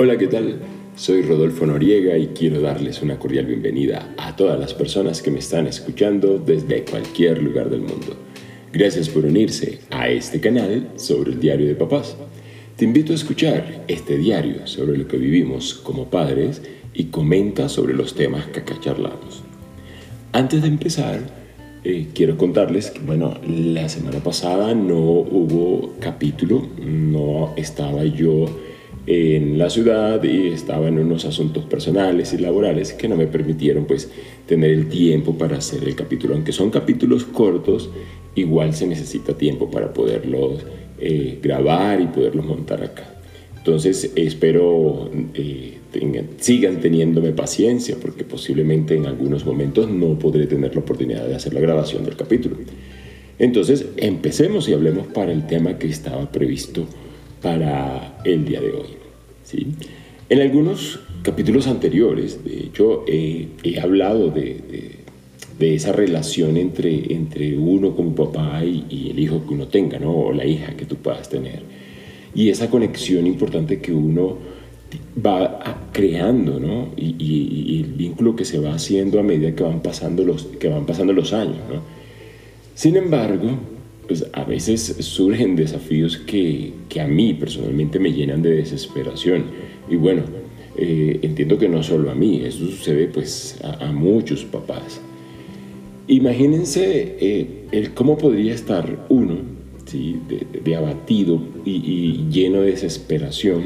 Hola, ¿qué tal? Soy Rodolfo Noriega y quiero darles una cordial bienvenida a todas las personas que me están escuchando desde cualquier lugar del mundo. Gracias por unirse a este canal sobre el diario de papás. Te invito a escuchar este diario sobre lo que vivimos como padres y comenta sobre los temas que acá charlamos. Antes de empezar, eh, quiero contarles que, bueno, la semana pasada no hubo capítulo, no estaba yo en la ciudad y estaba en unos asuntos personales y laborales que no me permitieron pues tener el tiempo para hacer el capítulo. Aunque son capítulos cortos, igual se necesita tiempo para poderlos eh, grabar y poderlos montar acá. Entonces espero eh, sigan teniéndome paciencia porque posiblemente en algunos momentos no podré tener la oportunidad de hacer la grabación del capítulo. Entonces empecemos y hablemos para el tema que estaba previsto para el día de hoy. ¿Sí? En algunos capítulos anteriores, de hecho, he hablado de, de, esa relación entre, entre uno como papá y, el hijo que uno tenga, ¿no? o la hija que tú puedas tener. Y esa conexión importante que uno va creando, ¿no? Y, y, el vínculo que se va haciendo a medida que van pasando los, que van pasando los años, ¿no? Sin embargo, pues a veces surgen desafíos que, que, a mí personalmente me llenan de desesperación. Y bueno, eh, entiendo que no solo a mí, eso sucede pues a, muchos papás. Imagínense eh, cómo podría estar uno de, abatido y, y, lleno de desesperación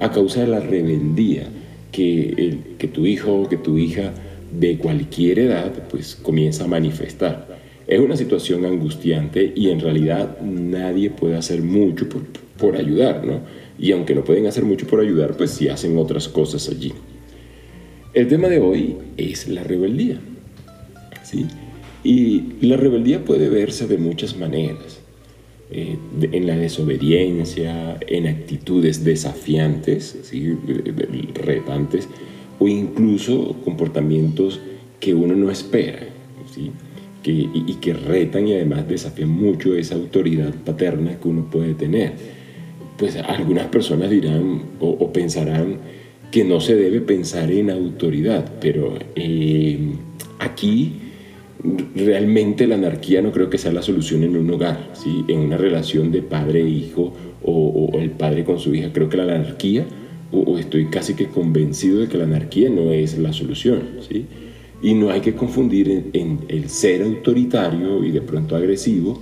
a causa de la rebeldía que, el, que tu hijo o que tu hija de cualquier edad pues comienza a manifestar. Es una situación angustiante y en realidad nadie puede hacer mucho por, ayudar, ¿no? Y aunque no pueden hacer mucho por ayudar, pues sí hacen otras cosas allí. El tema de hoy es la rebeldía, ¿sí? Y la rebeldía puede verse de muchas maneras. Eh, en la desobediencia, en actitudes desafiantes, ¿sí? retantes, o incluso comportamientos que uno no espera. ¿sí? Y, que retan y además desafían mucho esa autoridad paterna que uno puede tener. Pues algunas personas dirán o, pensarán que no se debe pensar en autoridad, pero eh, aquí realmente la anarquía no creo que sea la solución en un hogar, ¿sí? en una relación de padre-hijo e o, o, el padre con su hija. Creo que la anarquía, o, estoy casi que convencido de que la anarquía no es la solución. ¿sí? Y no hay que confundir en, el ser autoritario y de pronto agresivo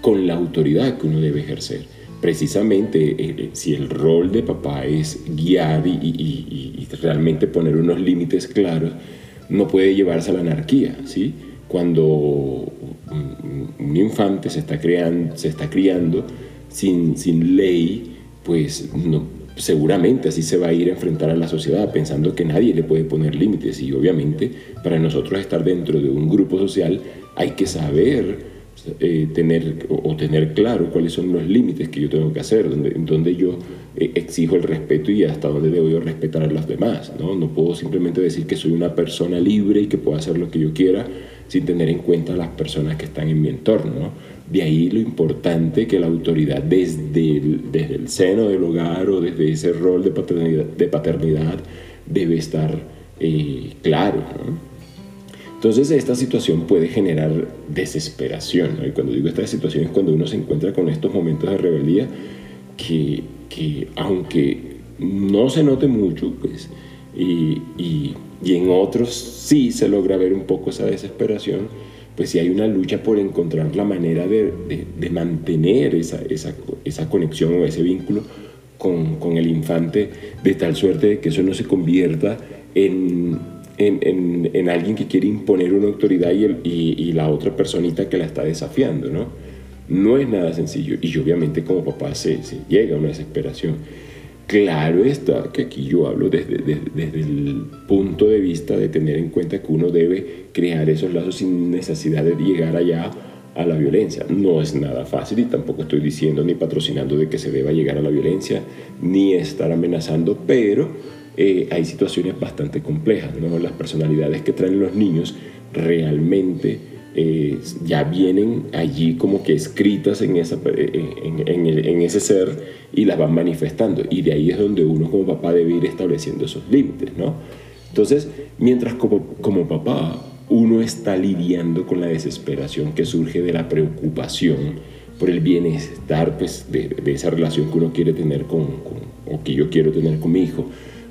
con la autoridad que uno debe ejercer. Precisamente eh, eh, si el rol de papá es guiar y, realmente poner unos límites claros, no puede llevarse a la anarquía. ¿sí? Cuando un, infante se está, creando, se está criando sin, sin ley, pues no, seguramente así se va a ir a enfrentar a la sociedad pensando que nadie le puede poner límites y obviamente para nosotros estar dentro de un grupo social hay que saber eh, tener o, tener claro cuáles son los límites que yo tengo que hacer, donde, donde yo eh, exijo el respeto y hasta dónde debo respetar a los demás. ¿no? no puedo simplemente decir que soy una persona libre y que puedo hacer lo que yo quiera sin tener en cuenta a las personas que están en mi entorno. De ahí lo importante que la autoridad desde el, desde el seno del hogar o desde ese rol de paternidad, de paternidad debe estar eh, claro. Entonces esta situación puede generar desesperación. Y cuando digo esta situación es cuando uno se encuentra con estos momentos de rebeldía que, que aunque no se note mucho, pues, y, y en otros sí se logra ver un poco esa desesperación, pues si hay una lucha por encontrar la manera de, de, mantener esa, esa, esa, conexión o ese vínculo con, con, el infante de tal suerte que eso no se convierta en, en, en, alguien que quiere imponer una autoridad y, el, y, la otra personita que la está desafiando, ¿no? No es nada sencillo y obviamente como papá se, se llega a una desesperación. Claro está que aquí yo hablo desde, desde, el punto de vista de tener en cuenta que uno debe crear esos lazos sin necesidad de llegar allá a la violencia. No es nada fácil y tampoco estoy diciendo ni patrocinando de que se deba llegar a la violencia ni estar amenazando, pero eh, hay situaciones bastante complejas. ¿no? Las personalidades que traen los niños realmente eh, ya vienen allí como que escritas en, esa, en, en, ese ser y las van manifestando. Y de ahí es donde uno como papá debe ir estableciendo esos límites, ¿no? Entonces, mientras como, como papá uno está lidiando con la desesperación que surge de la preocupación por el bienestar pues, de, de esa relación que uno quiere tener con, o que yo quiero tener con mi hijo,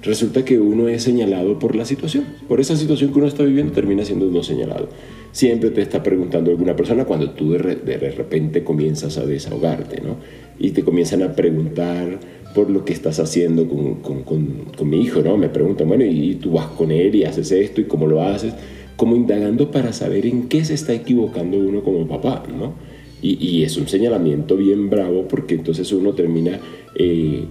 resulta que uno es señalado por la situación. Por esa situación que uno está viviendo termina siendo uno señalado. Siempre te está preguntando alguna persona cuando tú de, repente comienzas a desahogarte, ¿no? Y te comienzan a preguntar por lo que estás haciendo con, con, con, mi hijo, ¿no? Me preguntan, bueno, ¿y tú vas con él y haces esto y cómo lo haces? Como indagando para saber en qué se está equivocando uno como papá, ¿no? Y, y es un señalamiento bien bravo porque entonces uno termina... Eh,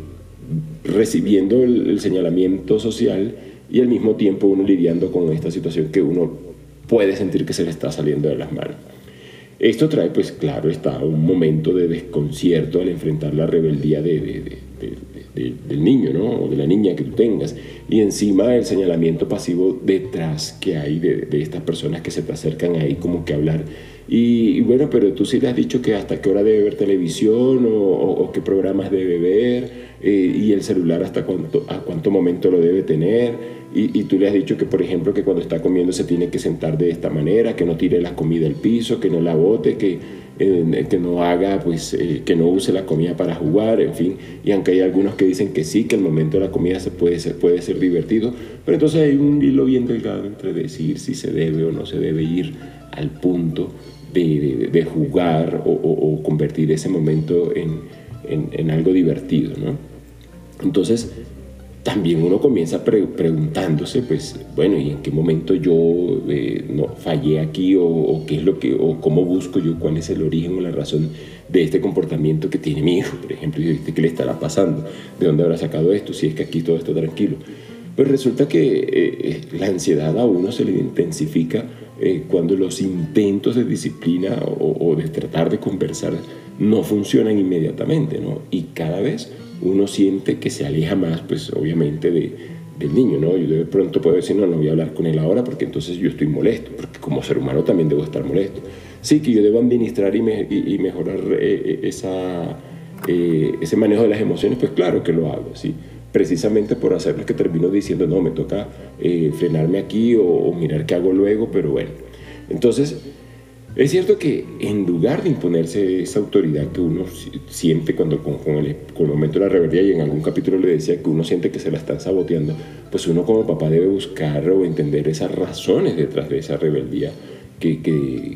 recibiendo el, señalamiento social y al mismo tiempo uno lidiando con esta situación que uno puede sentir que se le está saliendo de las manos. Esto trae, pues claro, está un momento de desconcierto al enfrentar la rebeldía de, del niño, ¿no? O de la niña que tú tengas. Y encima el señalamiento pasivo detrás que hay de, estas personas que se te acercan ahí como que hablar y, bueno, pero tú sí le has dicho que hasta qué hora debe ver televisión o, qué programas debe ver eh, y el celular hasta cuánto, a cuánto momento lo debe tener. Y, tú le has dicho que, por ejemplo, que cuando está comiendo se tiene que sentar de esta manera, que no tire la comida al piso, que no la bote, que, eh, que no haga, pues, eh, que no use la comida para jugar, en fin. Y aunque hay algunos que dicen que sí, que el momento de la comida se puede ser, puede ser divertido, pero entonces hay un hilo bien delgado entre decir si se debe o no se debe ir al punto de, jugar o, convertir ese momento en, algo divertido, ¿no? Entonces, también uno comienza preguntándose, pues, bueno, ¿y en qué momento yo eh, no, fallé aquí o, qué es lo que, o cómo busco yo cuál es el origen o la razón de este comportamiento que tiene mi hijo, por ejemplo, y ¿qué le estará pasando? ¿De dónde habrá sacado esto? Si es que aquí todo está tranquilo. Pues resulta que eh, eh, la ansiedad a uno se le intensifica cuando los intentos de disciplina o, de tratar de conversar no funcionan inmediatamente, ¿no? Y cada vez uno siente que se aleja más, pues obviamente, de, del niño, ¿no? Yo de pronto puedo decir, no, no voy a hablar con él ahora porque entonces yo estoy molesto, porque como ser humano también debo estar molesto. Sí, que yo debo administrar y, mejorar esa, ese manejo de las emociones, pues claro que lo hago, sí precisamente por hacerlo que termino diciendo, no, me toca eh, frenarme aquí o, mirar qué hago luego, pero bueno. Entonces, es cierto que en lugar de imponerse esa autoridad que uno siente cuando con, el, con, el, momento de la rebeldía, y en algún capítulo le decía que uno siente que se la están saboteando, pues uno como papá debe buscar o entender esas razones detrás de esa rebeldía que,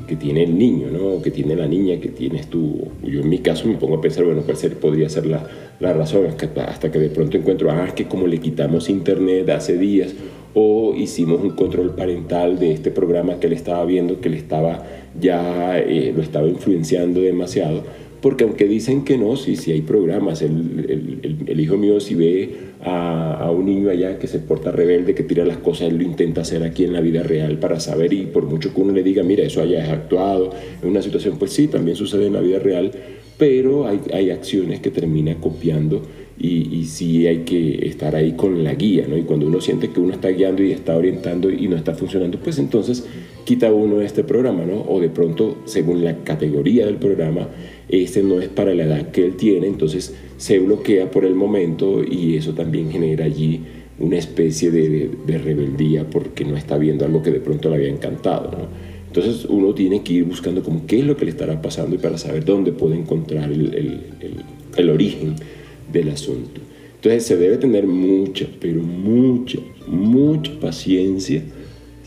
que, tiene el niño, ¿no? que tiene la niña, que tienes tú. Yo en mi caso me pongo a pensar, bueno, cuál podría ser la, la razón, hasta que de pronto encuentro, ah, que como le quitamos internet hace días, o hicimos un control parental de este programa que le estaba viendo, que le estaba ya eh, lo estaba influenciando demasiado, porque aunque dicen que no, sí, sí hay programas, el, el, el hijo mío si ve a, un niño allá que se porta rebelde, que tira las cosas, él lo intenta hacer aquí en la vida real para saber y por mucho que uno le diga, mira, eso haya actuado en una situación, pues sí, también sucede en la vida real, pero hay, hay acciones que termina copiando y, y, sí hay que estar ahí con la guía, ¿no? Y cuando uno siente que uno está guiando y está orientando y no está funcionando, pues entonces quita uno este programa, ¿no? O de pronto, según la categoría del programa, este no es para la edad que él tiene, entonces se bloquea por el momento y eso también genera allí una especie de, rebeldía porque no está viendo algo que de pronto le había encantado. Entonces uno tiene que ir buscando como qué es lo que le estará pasando y para saber dónde puede encontrar el origen del asunto. Entonces se debe tener mucha, pero mucha, mucha paciencia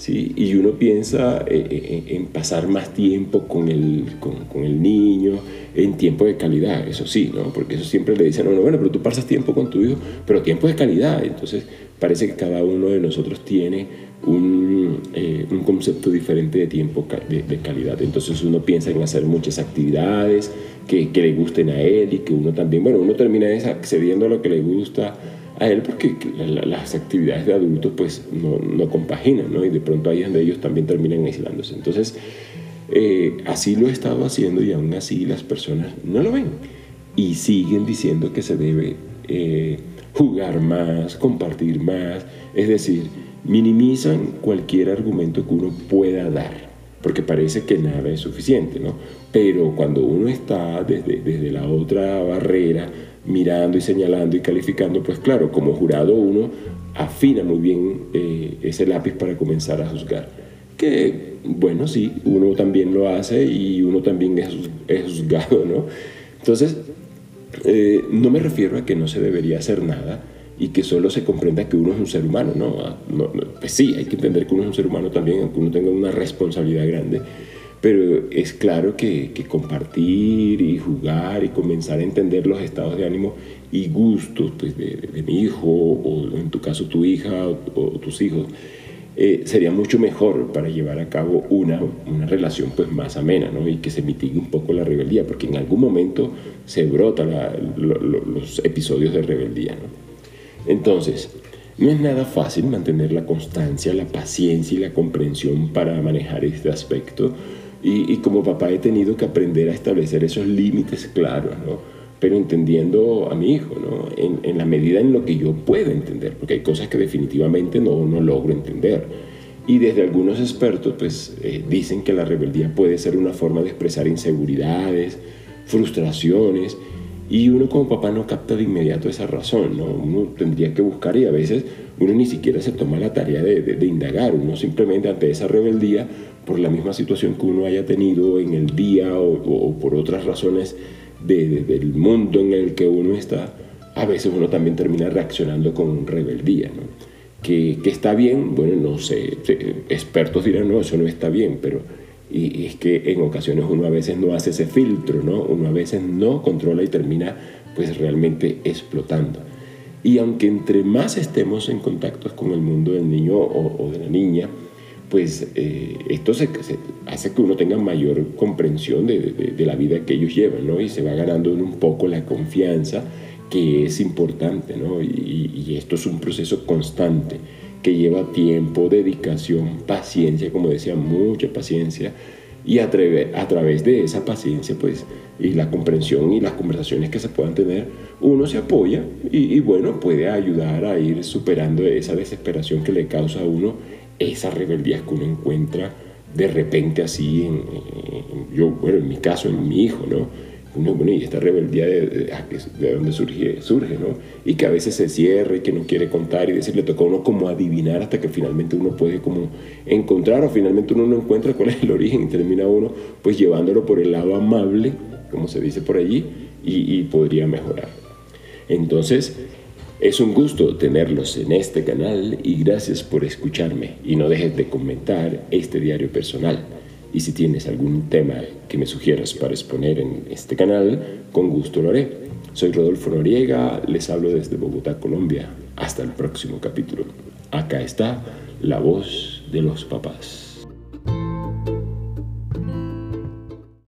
¿sí? Y uno piensa eh, eh, en pasar más tiempo con el, con, el niño, en tiempo de calidad, eso sí, ¿no? Porque eso siempre le dicen a uno, bueno, pero tú pasas tiempo con tu hijo, pero tiempo de calidad. Entonces parece que cada uno de nosotros tiene un, eh, un concepto diferente de tiempo de, de, calidad. Entonces uno piensa en hacer muchas actividades que, que, le gusten a él y que uno también, bueno, uno termina accediendo a lo que le gusta a él porque las actividades de adultos pues no, no, compaginan, ¿no? Y de pronto ahí donde ellos también terminan aislándose. Entonces, eh, así lo he estado haciendo y aún así las personas no lo ven y siguen diciendo que se debe eh, jugar más, compartir más, es decir, minimizan cualquier argumento que uno pueda dar. porque parece que nada es suficiente, ¿no? Pero cuando uno está desde, desde la otra barrera, mirando y señalando y calificando, pues claro, como jurado uno afina muy bien eh, ese lápiz para comenzar a juzgar. Que, bueno, sí, uno también lo hace y uno también es, es juzgado, ¿no? Entonces, eh, no me refiero a que no se debería hacer nada y que solo se comprenda que uno es un ser humano, ¿no? Ah, pues sí, hay que entender que uno es un ser humano también, aunque uno tenga una responsabilidad grande, pero es claro que, compartir y jugar y comenzar a entender los estados de ánimo y gustos pues, de, mi hijo o en tu caso tu hija o tus hijos, eh, sería mucho mejor para llevar a cabo una, una relación pues más amena ¿no? y que se mitigue un poco la rebeldía, porque en algún momento se brotan los episodios de rebeldía. ¿no? Entonces, no es nada fácil mantener la constancia, la paciencia y la comprensión para manejar este aspecto. Y, como papá he tenido que aprender a establecer esos límites claros, ¿no? pero entendiendo a mi hijo, ¿no? en, la medida en lo que yo puedo entender, porque hay cosas que definitivamente no, no logro entender. Y desde algunos expertos pues, eh, dicen que la rebeldía puede ser una forma de expresar inseguridades, frustraciones, y uno como papá no capta de inmediato esa razón, ¿no? uno tendría que buscar y a veces uno ni siquiera se toma la tarea de, de, indagar, uno simplemente ante esa rebeldía, por la misma situación que uno haya tenido en el día o, por otras razones, del mundo en el que uno está, a veces uno también termina reaccionando con rebeldía, ¿no? Que, que, está bien, bueno, no sé, expertos dirán, no, eso no está bien, pero y, es que en ocasiones uno a veces no hace ese filtro, ¿no? Uno a veces no controla y termina pues realmente explotando. Y aunque entre más estemos en contacto con el mundo del niño o, o de la niña, pues eh, esto se, hace que uno tenga mayor comprensión de, la vida que ellos llevan, ¿no? Y se va ganando un poco la confianza que es importante, ¿no? Y, esto es un proceso constante que lleva tiempo, dedicación, paciencia, como decía, mucha paciencia, y a, a través de esa paciencia, pues, y la comprensión y las conversaciones que se puedan tener, uno se apoya y, bueno, puede ayudar a ir superando esa desesperación que le causa a uno esas rebeldías que uno encuentra de repente así, yo, bueno, en mi caso, en mi hijo, ¿no? Uno, bueno, y esta rebeldía de, de, ah, dónde surge, surge, ¿no? Y que a veces se cierra y que no quiere contar y decirle toca a uno como adivinar hasta que finalmente uno puede como encontrar o finalmente uno no encuentra cuál es el origen y termina uno pues llevándolo por el lado amable, como se dice por allí, y, y podría mejorar. Entonces, es un gusto tenerlos en este canal y gracias por escucharme y no dejes de comentar este diario personal. Y si tienes algún tema que me sugieras para exponer en este canal, con gusto lo haré. Soy Rodolfo Noriega, les hablo desde Bogotá, Colombia. Hasta el próximo capítulo. Acá está la voz de los papás.